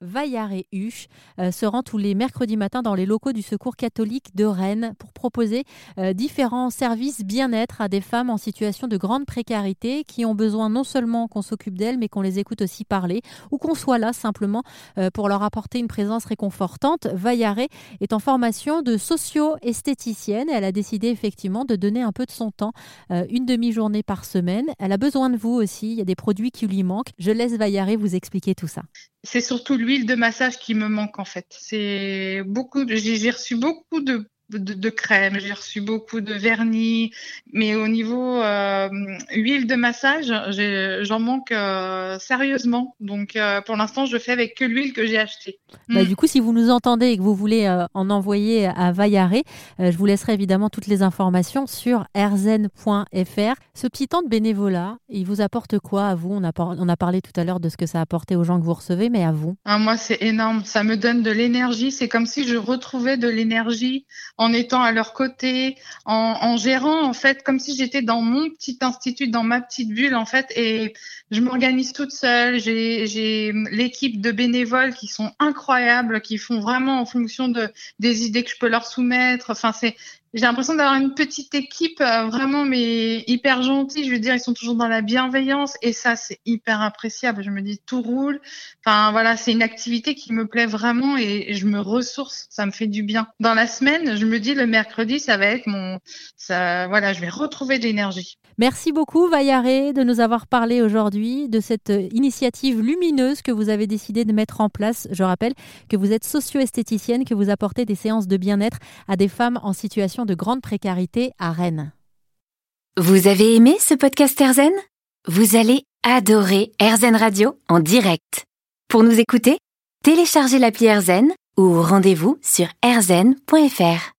Vaillard et Huche euh, se rend tous les mercredis matins dans les locaux du Secours catholique de Rennes pour proposer euh, différents services bien-être à des femmes en situation de grande précarité qui ont besoin non seulement qu'on s'occupe d'elles, mais qu'on les écoute aussi parler ou qu'on soit là simplement euh, pour leur apporter une présence réconfortante. Vaillaré est en formation de socio-esthéticienne. Elle a décidé effectivement de donner un peu de son temps, une demi-journée par semaine. Elle a besoin de vous aussi. Il y a des produits qui lui manquent. Je laisse Vaillaré vous expliquer tout ça. C'est surtout l'huile de massage qui me manque en fait. C'est beaucoup. J'ai reçu beaucoup de de, crème, j'ai reçu beaucoup de vernis, mais au niveau euh, huile de massage, j'en manque euh, sérieusement. Donc euh, pour l'instant, je fais avec que l'huile que j'ai achetée. Bah, mm. Du coup, si vous nous entendez et que vous voulez en envoyer à Vaillaré, je vous laisserai évidemment toutes les informations sur erzen.fr. Ce petit temps de bénévolat, il vous apporte quoi à vous? On a, on a parlé tout à l'heure de ce que ça a apporté aux gens que vous recevez, mais à vous ah, Moi, c'est énorme. Ça me donne de l'énergie. C'est comme si je retrouvais de l'énergie en étant à leur côté, en, gérant en fait comme si j'étais dans mon petit institut, dans ma petite bulle en fait, et je m'organise toute seule. J'ai l'équipe de bénévoles qui sont incroyables, qui font vraiment en fonction de des idées que je peux leur soumettre. Enfin, c'est j'ai l'impression d'avoir une petite équipe euh, vraiment mais hyper gentille. Je veux dire, ils sont toujours dans la bienveillance et ça c'est hyper appréciable. Je me dis tout roule. Enfin voilà, c'est une activité qui me plaît vraiment et je me ressource. Ça me fait du bien. Dans la semaine, je me dis le mercredi, ça va être mon, voilà, je vais retrouver de l'énergie. Merci beaucoup Vaillaré de nous avoir parlé aujourd'hui de cette initiative lumineuse que vous avez décidé de mettre en place. Je rappelle que vous êtes socio-esthéticienne, que vous apportez des séances de bien-être à des femmes en de grande précarité à Rennes. Vous avez aimé ce podcast Erzen Vous allez adorer Erzen Radio en direct. Pour nous écouter, téléchargez l'appli Erzen ou rendez-vous sur erzen.fr.